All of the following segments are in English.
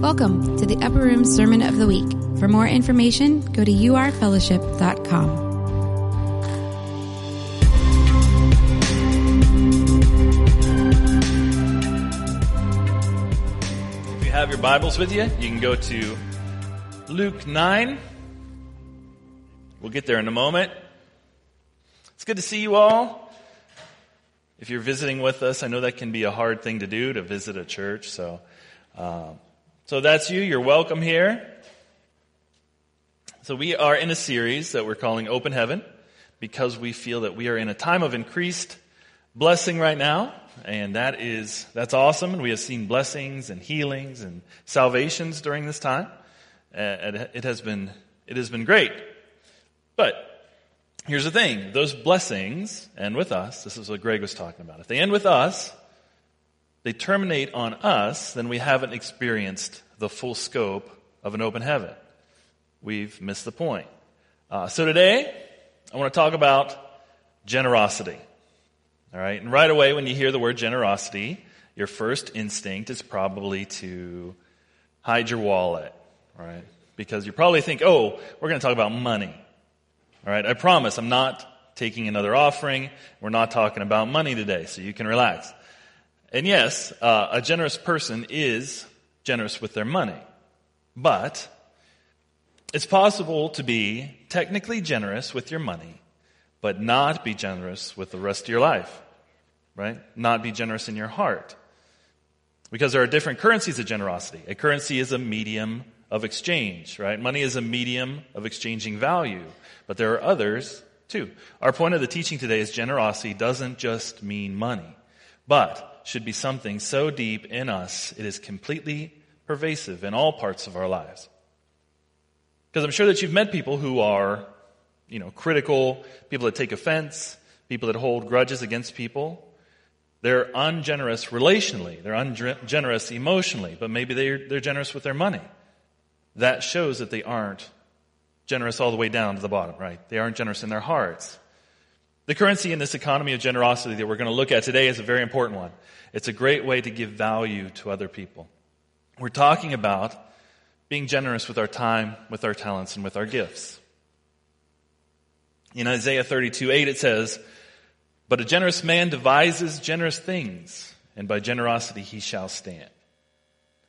Welcome to the Upper Room Sermon of the Week. For more information, go to urfellowship.com. If you have your Bibles with you, you can go to Luke 9. We'll get there in a moment. It's good to see you all. If you're visiting with us, I know that can be a hard thing to do to visit a church. So, um, so that's you. You're welcome here. So we are in a series that we're calling Open Heaven because we feel that we are in a time of increased blessing right now. And that is, that's awesome. And we have seen blessings and healings and salvations during this time. Uh, it has been, it has been great. But here's the thing. Those blessings end with us. This is what Greg was talking about. If they end with us, they terminate on us, then we haven't experienced the full scope of an open heaven. We've missed the point. Uh, so today, I want to talk about generosity. All right. And right away, when you hear the word generosity, your first instinct is probably to hide your wallet. Right. Because you probably think, oh, we're going to talk about money. All right. I promise I'm not taking another offering. We're not talking about money today. So you can relax. And yes, uh, a generous person is generous with their money. But it's possible to be technically generous with your money but not be generous with the rest of your life, right? Not be generous in your heart. Because there are different currencies of generosity. A currency is a medium of exchange, right? Money is a medium of exchanging value, but there are others too. Our point of the teaching today is generosity doesn't just mean money, but should be something so deep in us it is completely pervasive in all parts of our lives. Because I'm sure that you've met people who are you know, critical, people that take offense, people that hold grudges against people. They're ungenerous relationally. They're ungenerous emotionally, but maybe they're, they're generous with their money. That shows that they aren't generous all the way down to the bottom, right? They aren't generous in their hearts. The currency in this economy of generosity that we're going to look at today is a very important one. It's a great way to give value to other people. We're talking about being generous with our time, with our talents, and with our gifts. In Isaiah 32, 8 it says, But a generous man devises generous things, and by generosity he shall stand.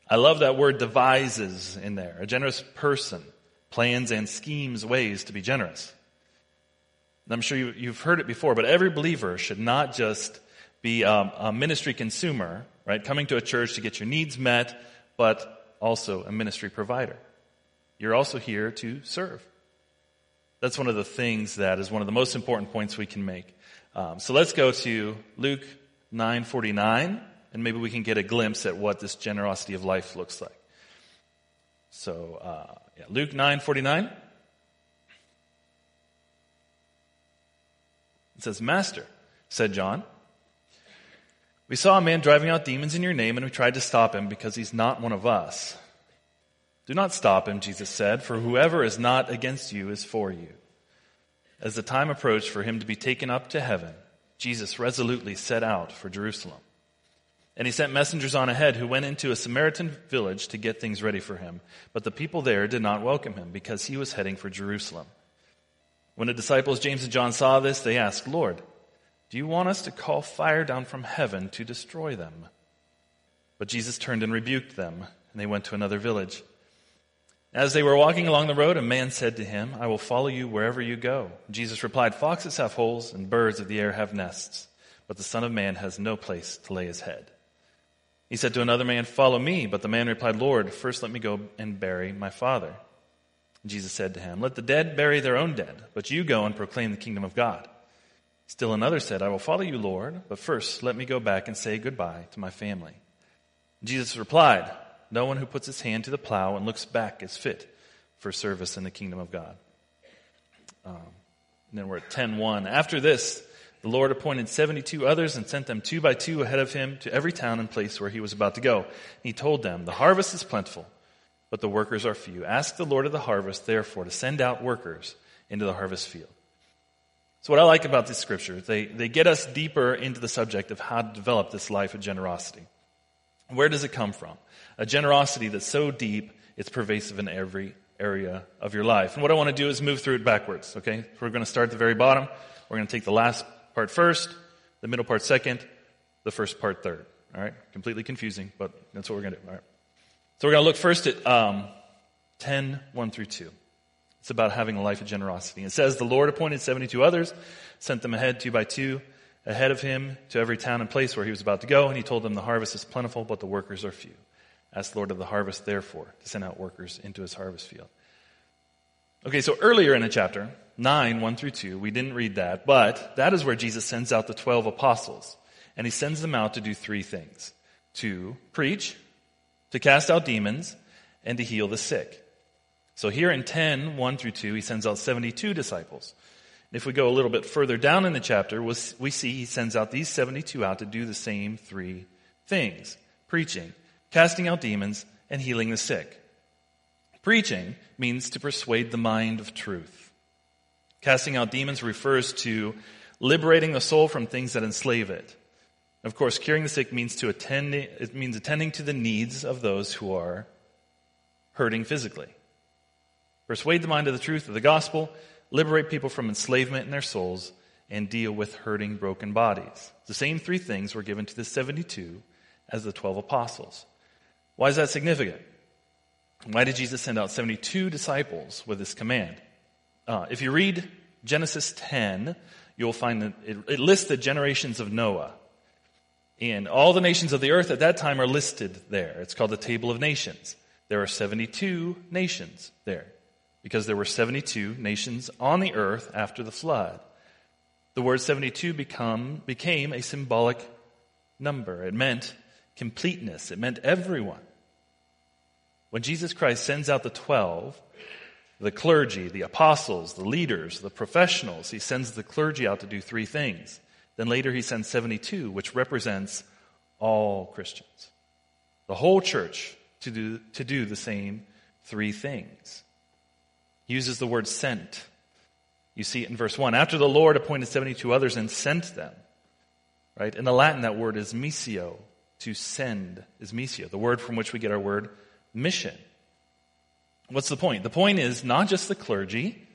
I love that word devises in there. A generous person plans and schemes ways to be generous. And I'm sure you, have heard it before, but every believer should not just be um, a ministry consumer, right? Coming to a church to get your needs met, but also a ministry provider. You're also here to serve. That's one of the things that is one of the most important points we can make. Um, so let's go to Luke 9:49, and maybe we can get a glimpse at what this generosity of life looks like. So uh, yeah, Luke 9:49. It says, "Master," said John, "we saw a man driving out demons in your name, and we tried to stop him because he's not one of us." Do not stop him, Jesus said, for whoever is not against you is for you. As the time approached for him to be taken up to heaven, Jesus resolutely set out for Jerusalem. And he sent messengers on ahead who went into a Samaritan village to get things ready for him. But the people there did not welcome him because he was heading for Jerusalem. When the disciples James and John saw this, they asked, Lord, do you want us to call fire down from heaven to destroy them? But Jesus turned and rebuked them, and they went to another village. As they were walking along the road, a man said to him, I will follow you wherever you go. Jesus replied, Foxes have holes and birds of the air have nests, but the Son of Man has no place to lay his head. He said to another man, Follow me. But the man replied, Lord, first let me go and bury my father. Jesus said to him, Let the dead bury their own dead, but you go and proclaim the kingdom of God. Still another said, I will follow you, Lord, but first let me go back and say goodbye to my family. Jesus replied, no one who puts his hand to the plow and looks back is fit for service in the kingdom of God. Um, then we're at 10.1. After this, the Lord appointed 72 others and sent them two by two ahead of him to every town and place where he was about to go. He told them, The harvest is plentiful, but the workers are few. Ask the Lord of the harvest, therefore, to send out workers into the harvest field. So what I like about these scriptures, they, they get us deeper into the subject of how to develop this life of generosity. Where does it come from? A generosity that's so deep, it's pervasive in every area of your life. And what I want to do is move through it backwards, okay? We're going to start at the very bottom. We're going to take the last part first, the middle part second, the first part third. All right? Completely confusing, but that's what we're going to do. All right. So we're going to look first at um, 10, 1 through 2. It's about having a life of generosity. It says, The Lord appointed 72 others, sent them ahead two by two, ahead of him to every town and place where he was about to go, and he told them, The harvest is plentiful, but the workers are few. Ask the Lord of the harvest, therefore, to send out workers into his harvest field. Okay, so earlier in the chapter, 9, 1 through 2, we didn't read that, but that is where Jesus sends out the 12 apostles. And he sends them out to do three things to preach, to cast out demons, and to heal the sick. So here in 10, 1 through 2, he sends out 72 disciples. If we go a little bit further down in the chapter, we see he sends out these 72 out to do the same three things preaching, casting out demons, and healing the sick. Preaching means to persuade the mind of truth. Casting out demons refers to liberating the soul from things that enslave it. Of course, curing the sick means to attend, it means attending to the needs of those who are hurting physically. Persuade the mind of the truth of the gospel, liberate people from enslavement in their souls, and deal with hurting, broken bodies. The same three things were given to the 72 as the 12 apostles. Why is that significant? Why did Jesus send out 72 disciples with this command? Uh, if you read Genesis 10, you'll find that it, it lists the generations of Noah. And all the nations of the earth at that time are listed there. It's called the Table of Nations. There are 72 nations there because there were 72 nations on the earth after the flood. The word 72 become, became a symbolic number. It meant completeness. It meant everyone. When Jesus Christ sends out the 12, the clergy, the apostles, the leaders, the professionals, he sends the clergy out to do three things. Then later he sends 72, which represents all Christians, the whole church, to do, to do the same three things. He uses the word sent. You see it in verse 1. After the Lord appointed 72 others and sent them. Right? In the Latin, that word is missio. To send is missio, the word from which we get our word mission. What's the point? The point is not just the clergy,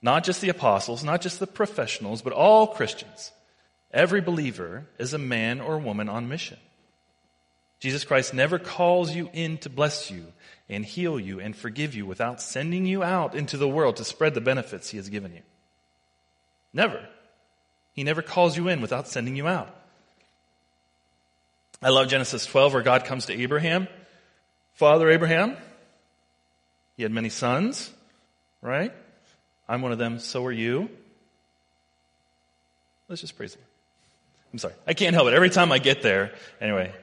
not just the apostles, not just the professionals, but all Christians. Every believer is a man or woman on mission. Jesus Christ never calls you in to bless you and heal you and forgive you without sending you out into the world to spread the benefits he has given you. Never. He never calls you in without sending you out. I love Genesis 12 where God comes to Abraham Father Abraham, he had many sons, right? I'm one of them, so are you. Let's just praise him. I'm sorry. I can't help it. Every time I get there, anyway,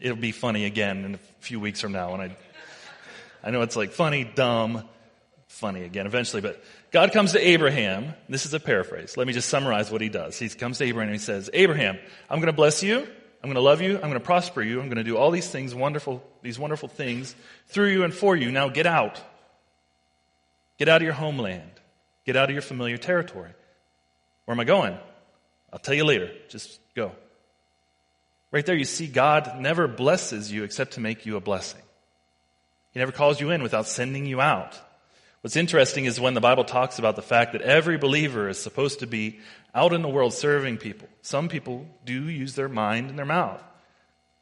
it'll be funny again in a few weeks from now when I I know it's like funny, dumb, funny again eventually, but God comes to Abraham. This is a paraphrase. Let me just summarize what he does. He comes to Abraham and he says, Abraham, I'm going to bless you. I'm going to love you. I'm going to prosper you. I'm going to do all these things, wonderful, these wonderful things through you and for you. Now get out. Get out of your homeland. Get out of your familiar territory. Where am I going? I'll tell you later. Just go. Right there, you see God never blesses you except to make you a blessing. He never calls you in without sending you out. What's interesting is when the Bible talks about the fact that every believer is supposed to be out in the world serving people. Some people do use their mind and their mouth.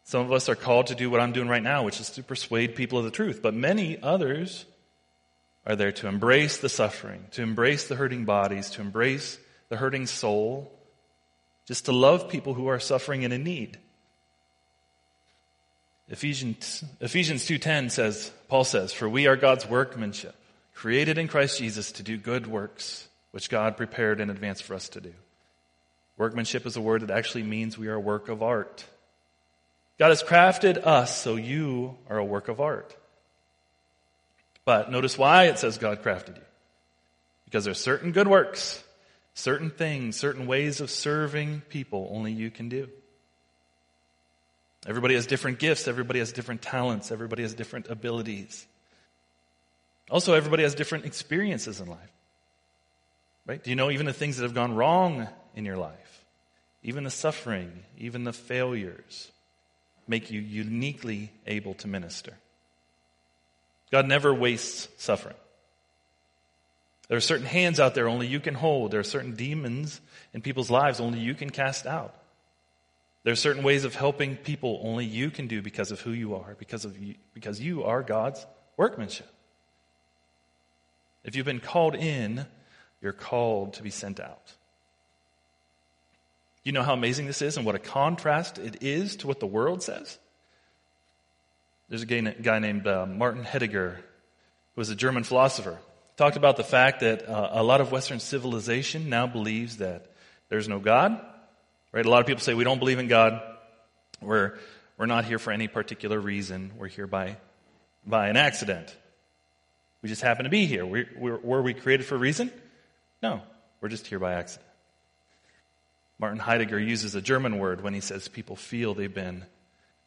Some of us are called to do what I'm doing right now, which is to persuade people of the truth. But many others are there to embrace the suffering, to embrace the hurting bodies, to embrace the hurting soul, just to love people who are suffering and in need. Ephesians, Ephesians 2.10 says, Paul says, For we are God's workmanship, created in Christ Jesus to do good works, which God prepared in advance for us to do. Workmanship is a word that actually means we are a work of art. God has crafted us so you are a work of art. But notice why it says God crafted you. Because there's certain good works, certain things, certain ways of serving people only you can do. Everybody has different gifts, everybody has different talents, everybody has different abilities. Also, everybody has different experiences in life. Right? Do you know even the things that have gone wrong in your life? Even the suffering, even the failures. make you uniquely able to minister. God never wastes suffering. There are certain hands out there only you can hold. There are certain demons in people's lives only you can cast out. There are certain ways of helping people only you can do because of who you are, because of you, because you are God's workmanship. If you've been called in, you're called to be sent out. You know how amazing this is and what a contrast it is to what the world says? There's a guy named uh, Martin Heidegger, who was a German philosopher. Talked about the fact that uh, a lot of Western civilization now believes that there's no God. Right? A lot of people say we don't believe in God. We're, we're not here for any particular reason. We're here by, by an accident. We just happen to be here. We, were we created for a reason? No. We're just here by accident. Martin Heidegger uses a German word when he says people feel they've been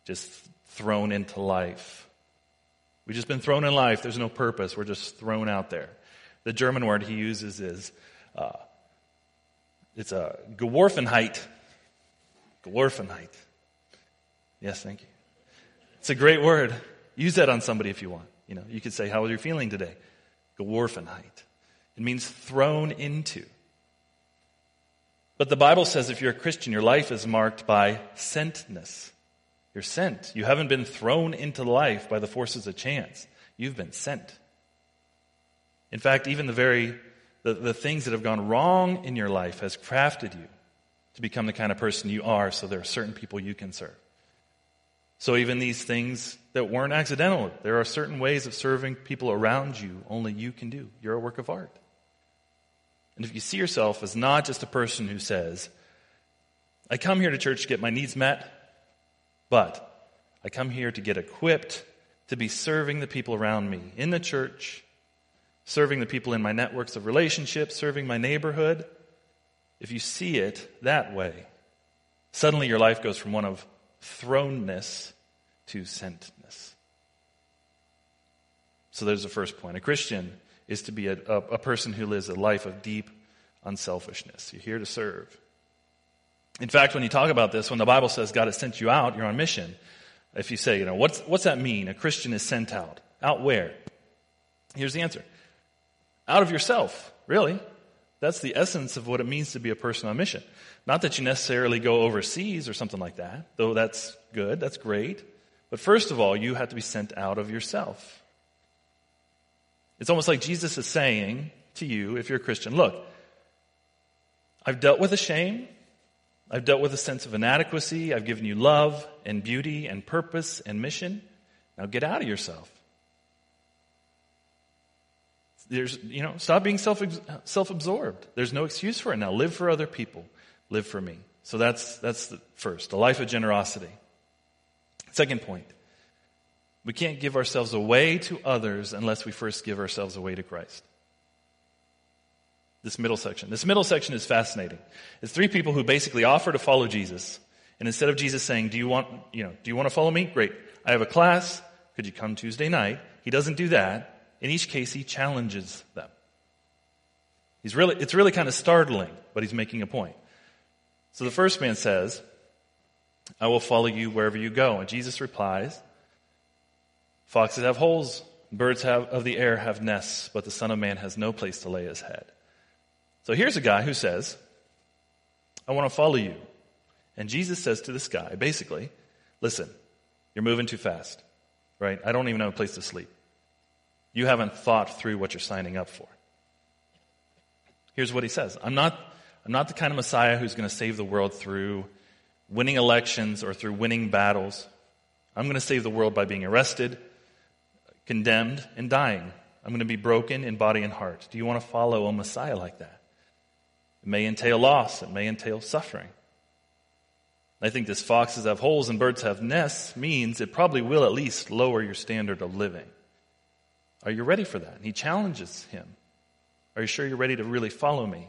just thrown into life. We've just been thrown in life. There's no purpose. We're just thrown out there. The German word he uses is uh, it's a Geworfenheit. Geworfenheit. Yes, thank you. It's a great word. Use that on somebody if you want. You know, you could say, "How are you feeling today?" Geworfenheit. It means thrown into. But the Bible says if you're a Christian, your life is marked by sentness. You're sent. You haven't been thrown into life by the forces of chance. You've been sent. In fact, even the very the, the things that have gone wrong in your life has crafted you to become the kind of person you are, so there are certain people you can serve. So even these things that weren't accidental, there are certain ways of serving people around you only you can do. You're a work of art. And if you see yourself as not just a person who says, I come here to church to get my needs met, but I come here to get equipped to be serving the people around me in the church, serving the people in my networks of relationships, serving my neighborhood. If you see it that way, suddenly your life goes from one of thrownness to sentness. So there's the first point. A Christian is to be a, a, a person who lives a life of deep unselfishness. You're here to serve. In fact, when you talk about this, when the Bible says God has sent you out, you're on mission. If you say, you know, what's, what's that mean? A Christian is sent out. Out where? Here's the answer. Out of yourself, really. That's the essence of what it means to be a person on mission. Not that you necessarily go overseas or something like that, though that's good, that's great. But first of all, you have to be sent out of yourself. It's almost like Jesus is saying to you, if you're a Christian, look, I've dealt with a shame. I've dealt with a sense of inadequacy. I've given you love and beauty and purpose and mission. Now get out of yourself. There's, you know, stop being self, self-absorbed. There's no excuse for it now. Live for other people. Live for me. So that's, that's the first, a life of generosity. Second point. We can't give ourselves away to others unless we first give ourselves away to Christ. This middle section. This middle section is fascinating. It's three people who basically offer to follow Jesus. And instead of Jesus saying, do you want, you know, do you want to follow me? Great. I have a class. Could you come Tuesday night? He doesn't do that. In each case, he challenges them. He's really, it's really kind of startling, but he's making a point. So the first man says, I will follow you wherever you go. And Jesus replies, Foxes have holes, birds have, of the air have nests, but the Son of Man has no place to lay his head. So here's a guy who says, I want to follow you. And Jesus says to this guy, basically, listen, you're moving too fast, right? I don't even have a place to sleep. You haven't thought through what you're signing up for. Here's what he says I'm not, I'm not the kind of Messiah who's going to save the world through winning elections or through winning battles. I'm going to save the world by being arrested, condemned, and dying. I'm going to be broken in body and heart. Do you want to follow a Messiah like that? It may entail loss, it may entail suffering. I think this foxes have holes and birds have nests means it probably will at least lower your standard of living. Are you ready for that? And he challenges him. Are you sure you're ready to really follow me?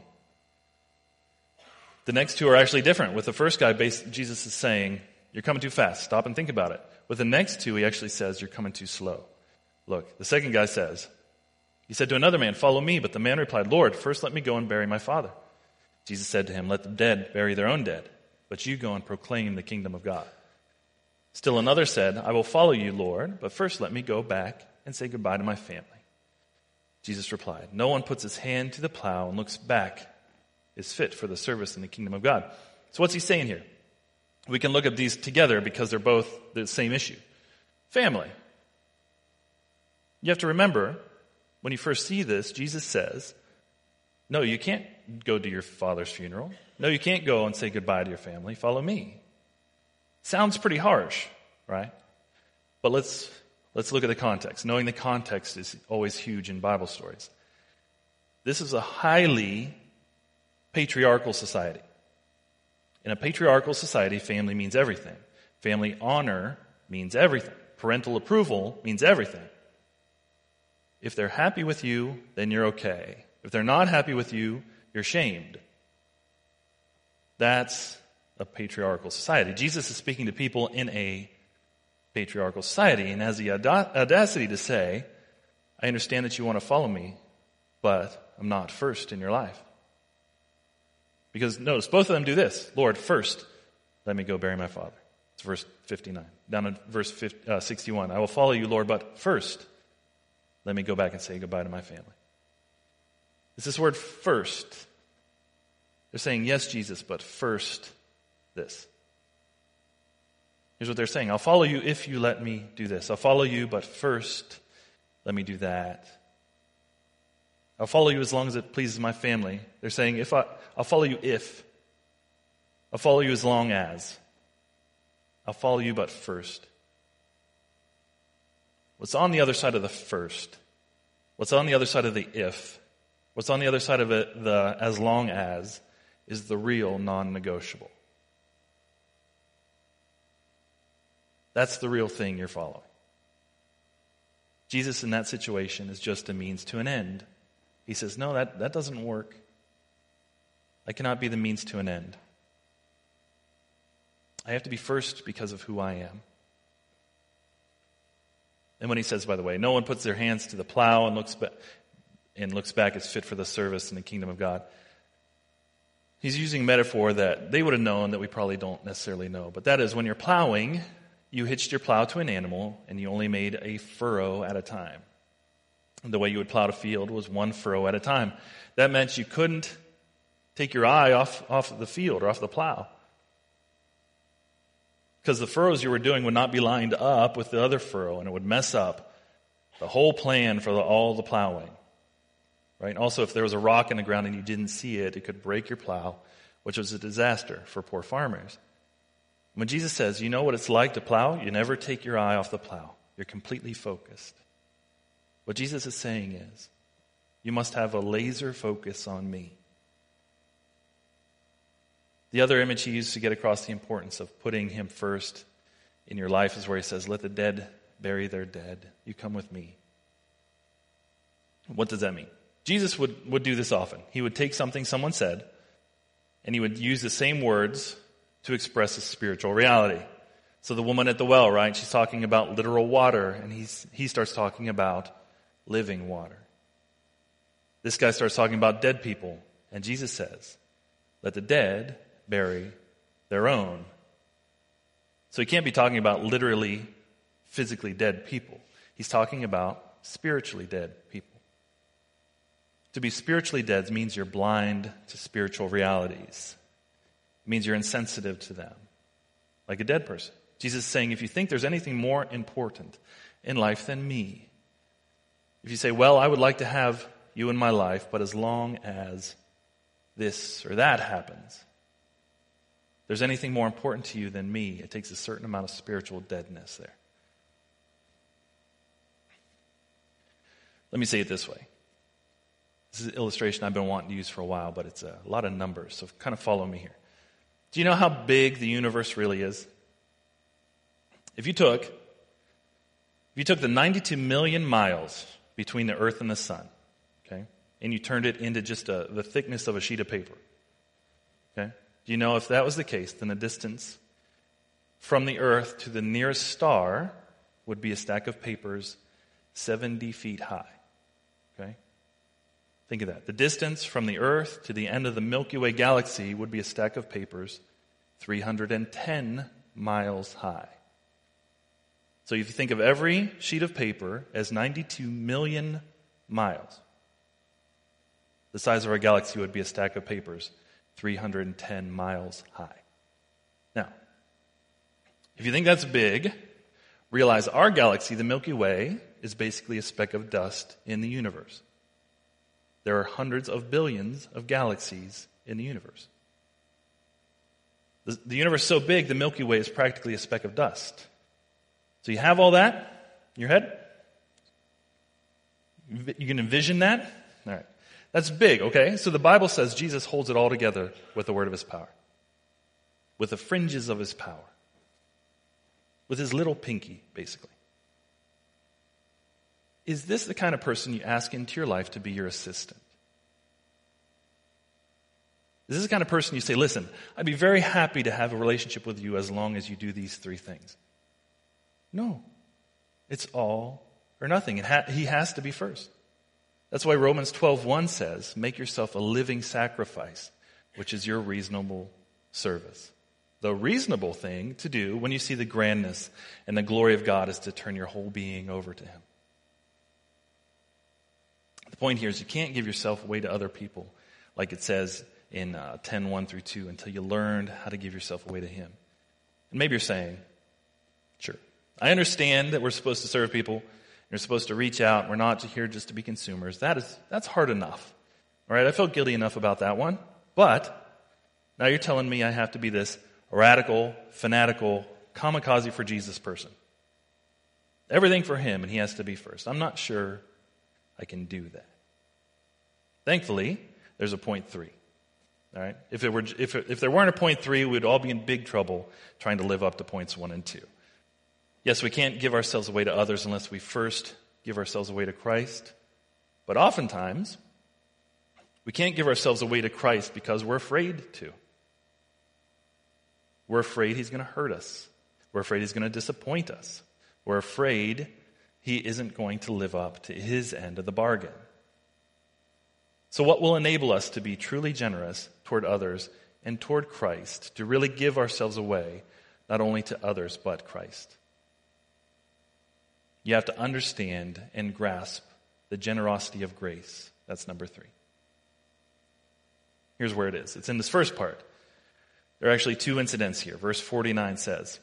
The next two are actually different. With the first guy, Jesus is saying, You're coming too fast. Stop and think about it. With the next two, he actually says, You're coming too slow. Look, the second guy says, He said to another man, Follow me. But the man replied, Lord, first let me go and bury my father. Jesus said to him, Let the dead bury their own dead, but you go and proclaim the kingdom of God. Still another said, I will follow you, Lord, but first let me go back and say goodbye to my family. Jesus replied, No one puts his hand to the plow and looks back is fit for the service in the kingdom of God. So what's he saying here? We can look at these together because they're both the same issue. Family. You have to remember, when you first see this, Jesus says, No, you can't go to your father's funeral. No, you can't go and say goodbye to your family. Follow me. Sounds pretty harsh, right? But let's, let's look at the context. Knowing the context is always huge in Bible stories. This is a highly patriarchal society. In a patriarchal society, family means everything. Family honor means everything. Parental approval means everything. If they're happy with you, then you're okay. If they're not happy with you, you're shamed. That's a patriarchal society. Jesus is speaking to people in a patriarchal society and has the audacity to say, I understand that you want to follow me, but I'm not first in your life. Because notice, both of them do this. Lord, first, let me go bury my father. It's verse 59. Down in verse 50, uh, 61. I will follow you, Lord, but first, let me go back and say goodbye to my family. It's this word first. They're saying, yes, Jesus, but first, this. Here's what they're saying I'll follow you if you let me do this. I'll follow you, but first, let me do that. I'll follow you as long as it pleases my family. They're saying, if I, I'll follow you if. I'll follow you as long as. I'll follow you, but first. What's on the other side of the first? What's on the other side of the if? What's on the other side of it, the as long as, is the real non negotiable. That's the real thing you're following. Jesus in that situation is just a means to an end. He says, No, that, that doesn't work. I cannot be the means to an end. I have to be first because of who I am. And when he says, by the way, no one puts their hands to the plow and looks, ba- and looks back as fit for the service in the kingdom of God, he's using metaphor that they would have known that we probably don't necessarily know. But that is when you're plowing, you hitched your plow to an animal and you only made a furrow at a time the way you would plow a field was one furrow at a time. That meant you couldn't take your eye off, off the field or off the plow. Because the furrows you were doing would not be lined up with the other furrow and it would mess up the whole plan for the, all the plowing. Right? Also, if there was a rock in the ground and you didn't see it, it could break your plow, which was a disaster for poor farmers. When Jesus says, you know what it's like to plow, you never take your eye off the plow. You're completely focused. What Jesus is saying is, you must have a laser focus on me. The other image he used to get across the importance of putting him first in your life is where he says, Let the dead bury their dead. You come with me. What does that mean? Jesus would, would do this often. He would take something someone said, and he would use the same words to express a spiritual reality. So the woman at the well, right? She's talking about literal water, and he's, he starts talking about living water. This guy starts talking about dead people, and Jesus says, Let the dead bury their own. So he can't be talking about literally, physically dead people. He's talking about spiritually dead people. To be spiritually dead means you're blind to spiritual realities. Means you're insensitive to them, like a dead person. Jesus is saying, if you think there's anything more important in life than me, if you say, well, I would like to have you in my life, but as long as this or that happens, there's anything more important to you than me, it takes a certain amount of spiritual deadness there. Let me say it this way. This is an illustration I've been wanting to use for a while, but it's a lot of numbers, so kind of follow me here. Do you know how big the universe really is? If you took, if you took the 92 million miles between the earth and the sun. Okay? And you turned it into just a, the thickness of a sheet of paper. Okay? Do you know if that was the case, then the distance from the earth to the nearest star would be a stack of papers 70 feet high. Think of that. The distance from the earth to the end of the Milky Way galaxy would be a stack of papers 310 miles high. So if you think of every sheet of paper as 92 million miles, the size of our galaxy would be a stack of papers 310 miles high. Now, if you think that's big, realize our galaxy, the Milky Way, is basically a speck of dust in the universe. There are hundreds of billions of galaxies in the universe. The, the universe is so big, the Milky Way is practically a speck of dust. So you have all that in your head? You can envision that? All right. That's big, okay? So the Bible says Jesus holds it all together with the word of his power, with the fringes of his power, with his little pinky, basically. Is this the kind of person you ask into your life to be your assistant? Is this the kind of person you say, listen, I'd be very happy to have a relationship with you as long as you do these three things? No. It's all or nothing. Ha- he has to be first. That's why Romans 12:1 says, "Make yourself a living sacrifice, which is your reasonable service." The reasonable thing to do when you see the grandness and the glory of God is to turn your whole being over to him. Point here is you can't give yourself away to other people like it says in uh, 10 1 through 2 until you learned how to give yourself away to him. And maybe you're saying, sure, I understand that we're supposed to serve people you're supposed to reach out. We're not here just to be consumers. That is, that's hard enough. All right. I felt guilty enough about that one. But now you're telling me I have to be this radical, fanatical, kamikaze for Jesus person. Everything for him, and he has to be first. I'm not sure I can do that. Thankfully, there's a point three. All right. If, it were, if, it, if there weren't a point three, we'd all be in big trouble trying to live up to points one and two. Yes, we can't give ourselves away to others unless we first give ourselves away to Christ. But oftentimes, we can't give ourselves away to Christ because we're afraid to. We're afraid he's going to hurt us. We're afraid he's going to disappoint us. We're afraid he isn't going to live up to his end of the bargain. So, what will enable us to be truly generous toward others and toward Christ, to really give ourselves away, not only to others, but Christ? You have to understand and grasp the generosity of grace. That's number three. Here's where it is it's in this first part. There are actually two incidents here. Verse 49 says,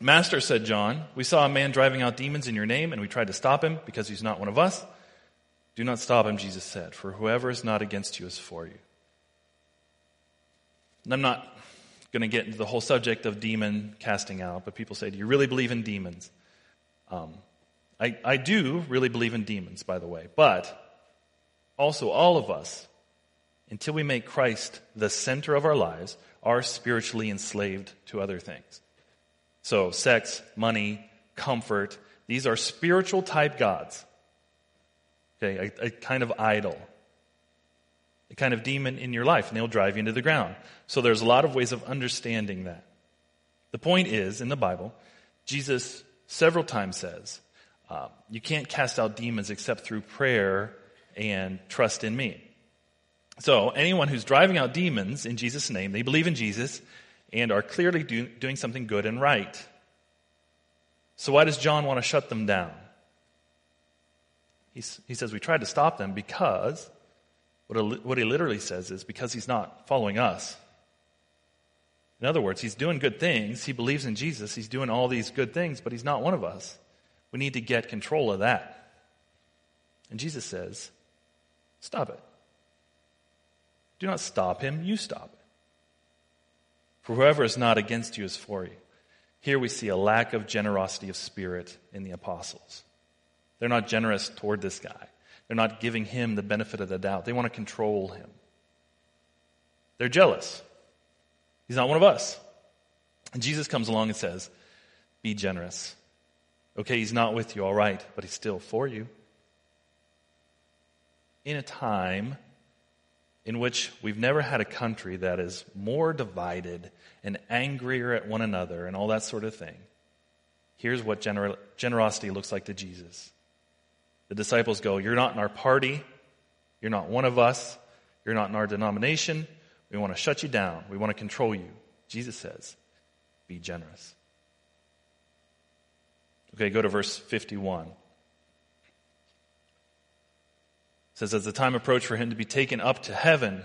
Master, said John, we saw a man driving out demons in your name, and we tried to stop him because he's not one of us. Do not stop him, Jesus said, for whoever is not against you is for you. And I'm not going to get into the whole subject of demon casting out, but people say, Do you really believe in demons? Um, I, I do really believe in demons, by the way, but also all of us, until we make Christ the center of our lives, are spiritually enslaved to other things. So, sex, money, comfort, these are spiritual type gods. Okay, a, a kind of idol, a kind of demon in your life, and they'll drive you into the ground. So, there's a lot of ways of understanding that. The point is, in the Bible, Jesus several times says, uh, you can't cast out demons except through prayer and trust in me. So, anyone who's driving out demons in Jesus' name, they believe in Jesus and are clearly do, doing something good and right. So, why does John want to shut them down? He's, he says we tried to stop them because, what, what he literally says is because he's not following us. In other words, he's doing good things. He believes in Jesus. He's doing all these good things, but he's not one of us. We need to get control of that. And Jesus says, Stop it. Do not stop him, you stop it. For whoever is not against you is for you. Here we see a lack of generosity of spirit in the apostles. They're not generous toward this guy. They're not giving him the benefit of the doubt. They want to control him. They're jealous. He's not one of us. And Jesus comes along and says, Be generous. Okay, he's not with you, all right, but he's still for you. In a time in which we've never had a country that is more divided and angrier at one another and all that sort of thing, here's what gener- generosity looks like to Jesus. The disciples go, You're not in our party. You're not one of us. You're not in our denomination. We want to shut you down. We want to control you. Jesus says, Be generous. Okay, go to verse 51. It says, As the time approached for him to be taken up to heaven,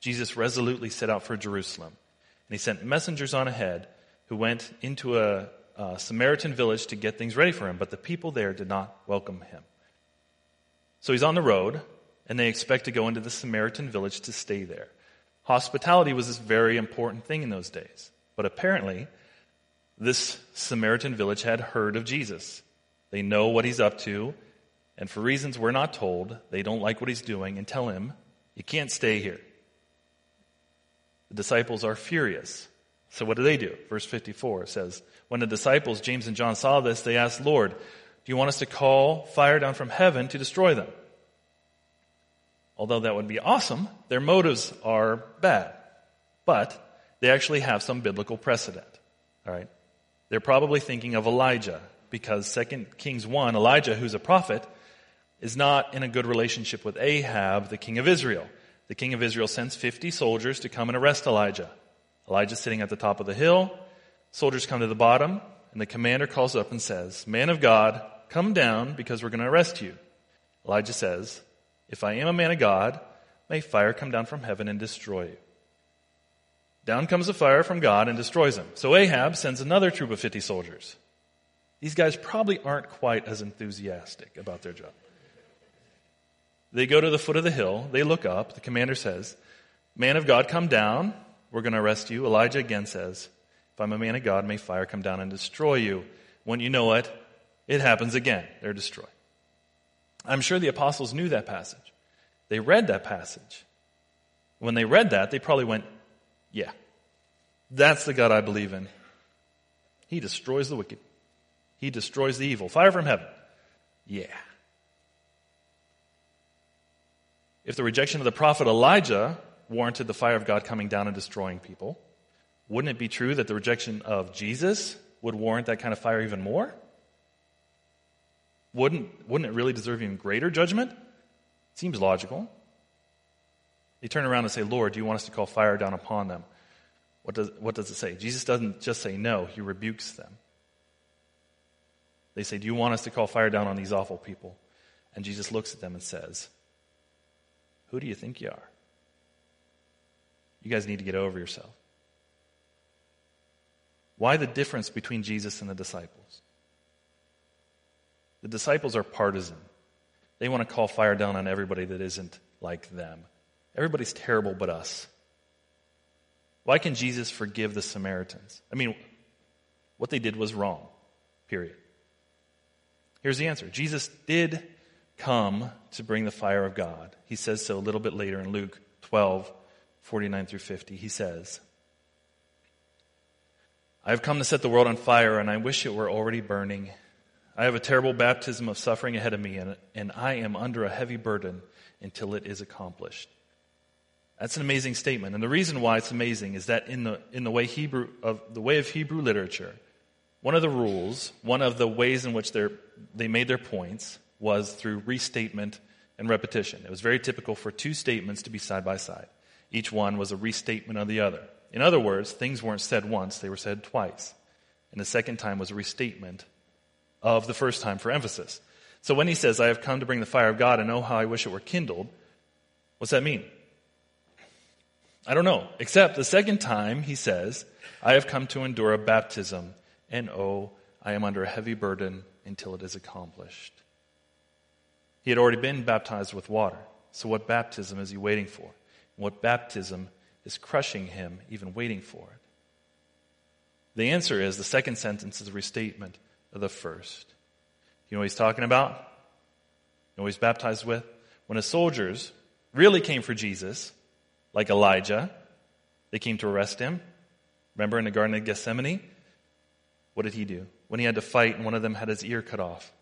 Jesus resolutely set out for Jerusalem. And he sent messengers on ahead who went into a, a Samaritan village to get things ready for him, but the people there did not welcome him. So he's on the road, and they expect to go into the Samaritan village to stay there. Hospitality was this very important thing in those days. But apparently, this Samaritan village had heard of Jesus. They know what he's up to, and for reasons we're not told, they don't like what he's doing and tell him, You can't stay here. The disciples are furious. So what do they do? Verse 54 says, When the disciples, James and John, saw this, they asked, Lord, you want us to call fire down from heaven to destroy them? Although that would be awesome, their motives are bad. But they actually have some biblical precedent. All right? They're probably thinking of Elijah because 2 Kings 1, Elijah, who's a prophet, is not in a good relationship with Ahab, the king of Israel. The king of Israel sends 50 soldiers to come and arrest Elijah. Elijah's sitting at the top of the hill. Soldiers come to the bottom, and the commander calls up and says, Man of God, come down because we're going to arrest you. Elijah says, If I am a man of God, may fire come down from heaven and destroy you. Down comes a fire from God and destroys him. So Ahab sends another troop of 50 soldiers. These guys probably aren't quite as enthusiastic about their job. They go to the foot of the hill. They look up. The commander says, Man of God, come down. We're going to arrest you. Elijah again says, If I'm a man of God, may fire come down and destroy you. When you know it, it happens again. They're destroyed. I'm sure the apostles knew that passage. They read that passage. When they read that, they probably went, yeah. That's the God I believe in. He destroys the wicked. He destroys the evil. Fire from heaven. Yeah. If the rejection of the prophet Elijah warranted the fire of God coming down and destroying people, wouldn't it be true that the rejection of Jesus would warrant that kind of fire even more? Wouldn't, wouldn't it really deserve even greater judgment? Seems logical. They turn around and say, Lord, do you want us to call fire down upon them? What does, what does it say? Jesus doesn't just say no, he rebukes them. They say, Do you want us to call fire down on these awful people? And Jesus looks at them and says, Who do you think you are? You guys need to get over yourself. Why the difference between Jesus and the disciples? The disciples are partisan. They want to call fire down on everybody that isn't like them. Everybody's terrible but us. Why can Jesus forgive the Samaritans? I mean, what they did was wrong, period. Here's the answer Jesus did come to bring the fire of God. He says so a little bit later in Luke 12, 49 through 50. He says, I have come to set the world on fire, and I wish it were already burning. I have a terrible baptism of suffering ahead of me, and, and I am under a heavy burden until it is accomplished. That's an amazing statement. And the reason why it's amazing is that in the, in the way Hebrew, of the way of Hebrew literature, one of the rules, one of the ways in which they made their points was through restatement and repetition. It was very typical for two statements to be side by side. Each one was a restatement of the other. In other words, things weren't said once, they were said twice. And the second time was a restatement of the first time for emphasis. So when he says, I have come to bring the fire of God and oh how I wish it were kindled, what's that mean? I don't know. Except the second time he says, I have come to endure a baptism, and oh, I am under a heavy burden until it is accomplished. He had already been baptized with water. So what baptism is he waiting for? What baptism is crushing him, even waiting for it? The answer is the second sentence is a restatement of the first. You know what he's talking about? You know he's baptized with? When his soldiers really came for Jesus, like Elijah. They came to arrest him. Remember in the Garden of Gethsemane? What did he do? When he had to fight and one of them had his ear cut off,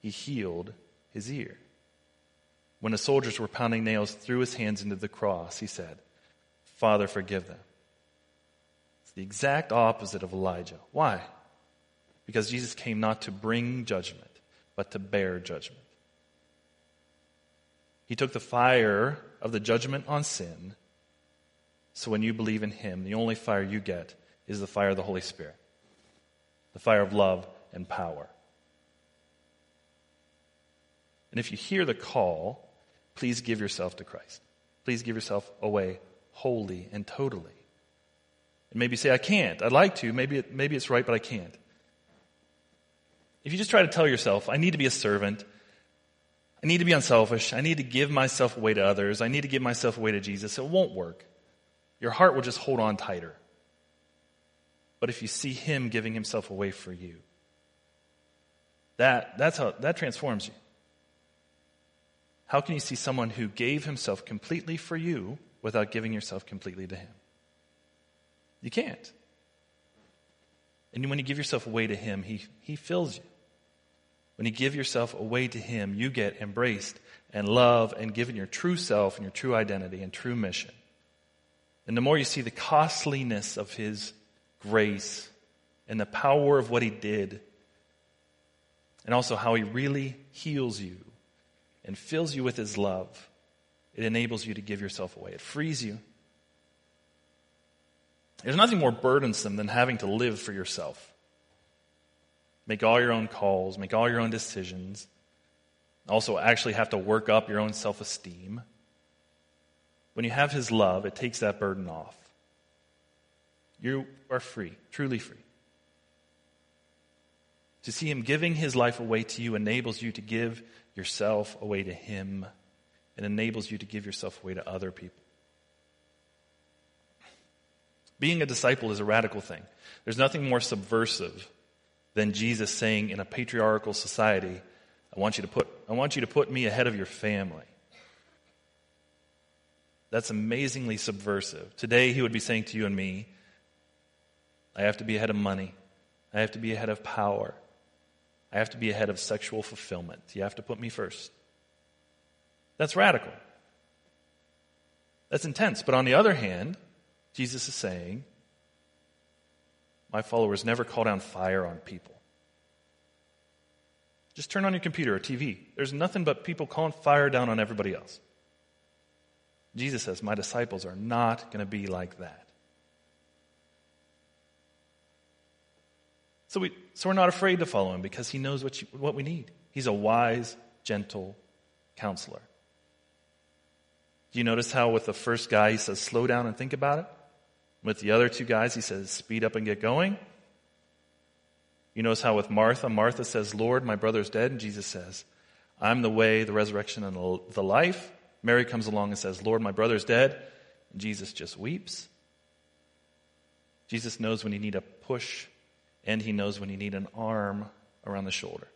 he healed his ear. When the soldiers were pounding nails through his hands into the cross, he said, Father, forgive them. It's the exact opposite of Elijah. Why? Because Jesus came not to bring judgment, but to bear judgment. He took the fire of the judgment on sin. So when you believe in Him, the only fire you get is the fire of the Holy Spirit, the fire of love and power. And if you hear the call, please give yourself to Christ. Please give yourself away wholly and totally. And maybe say, I can't. I'd like to. Maybe, it, maybe it's right, but I can't. If you just try to tell yourself, I need to be a servant, I need to be unselfish, I need to give myself away to others, I need to give myself away to Jesus, it won't work. Your heart will just hold on tighter. But if you see Him giving Himself away for you, that, that's how, that transforms you. How can you see someone who gave Himself completely for you without giving yourself completely to Him? You can't. And when you give yourself away to Him, He, he fills you. When you give yourself away to Him, you get embraced and loved and given your true self and your true identity and true mission. And the more you see the costliness of His grace and the power of what He did, and also how He really heals you and fills you with His love, it enables you to give yourself away. It frees you. There's nothing more burdensome than having to live for yourself. Make all your own calls, make all your own decisions. Also, actually have to work up your own self esteem. When you have His love, it takes that burden off. You are free, truly free. To see Him giving His life away to you enables you to give yourself away to Him and enables you to give yourself away to other people. Being a disciple is a radical thing. There's nothing more subversive than Jesus saying in a patriarchal society, I want you to put, I want you to put me ahead of your family. That's amazingly subversive. Today, he would be saying to you and me, I have to be ahead of money. I have to be ahead of power. I have to be ahead of sexual fulfillment. You have to put me first. That's radical. That's intense. But on the other hand, Jesus is saying, my followers never call down fire on people. Just turn on your computer or TV. There's nothing but people calling fire down on everybody else. Jesus says, My disciples are not going to be like that. So, we, so we're not afraid to follow him because he knows what, you, what we need. He's a wise, gentle counselor. Do you notice how with the first guy he says, slow down and think about it? With the other two guys, he says, speed up and get going. You notice how with Martha, Martha says, Lord, my brother's dead. And Jesus says, I'm the way, the resurrection, and the life. Mary comes along and says, Lord, my brother's dead. And Jesus just weeps. Jesus knows when you need a push, and he knows when you need an arm around the shoulder.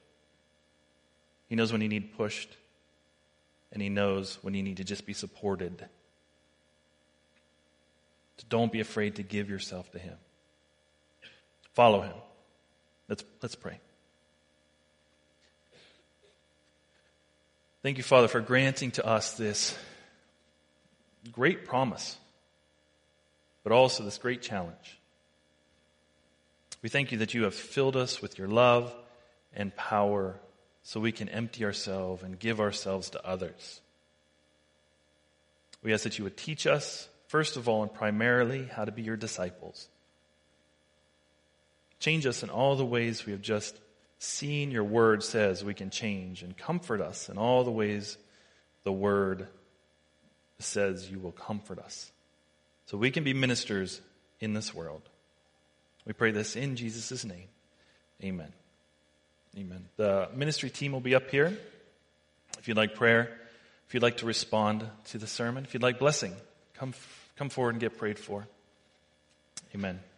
He knows when you need pushed, and he knows when you need to just be supported don't be afraid to give yourself to Him. Follow Him. Let's, let's pray. Thank you, Father, for granting to us this great promise, but also this great challenge. We thank you that you have filled us with your love and power so we can empty ourselves and give ourselves to others. We ask that you would teach us first of all and primarily, how to be your disciples. Change us in all the ways we have just seen your word says we can change, and comfort us in all the ways the word says you will comfort us. So we can be ministers in this world. We pray this in Jesus' name. Amen. Amen. The ministry team will be up here. If you'd like prayer, if you'd like to respond to the sermon, if you'd like blessing, come come forward and get prayed for. Amen.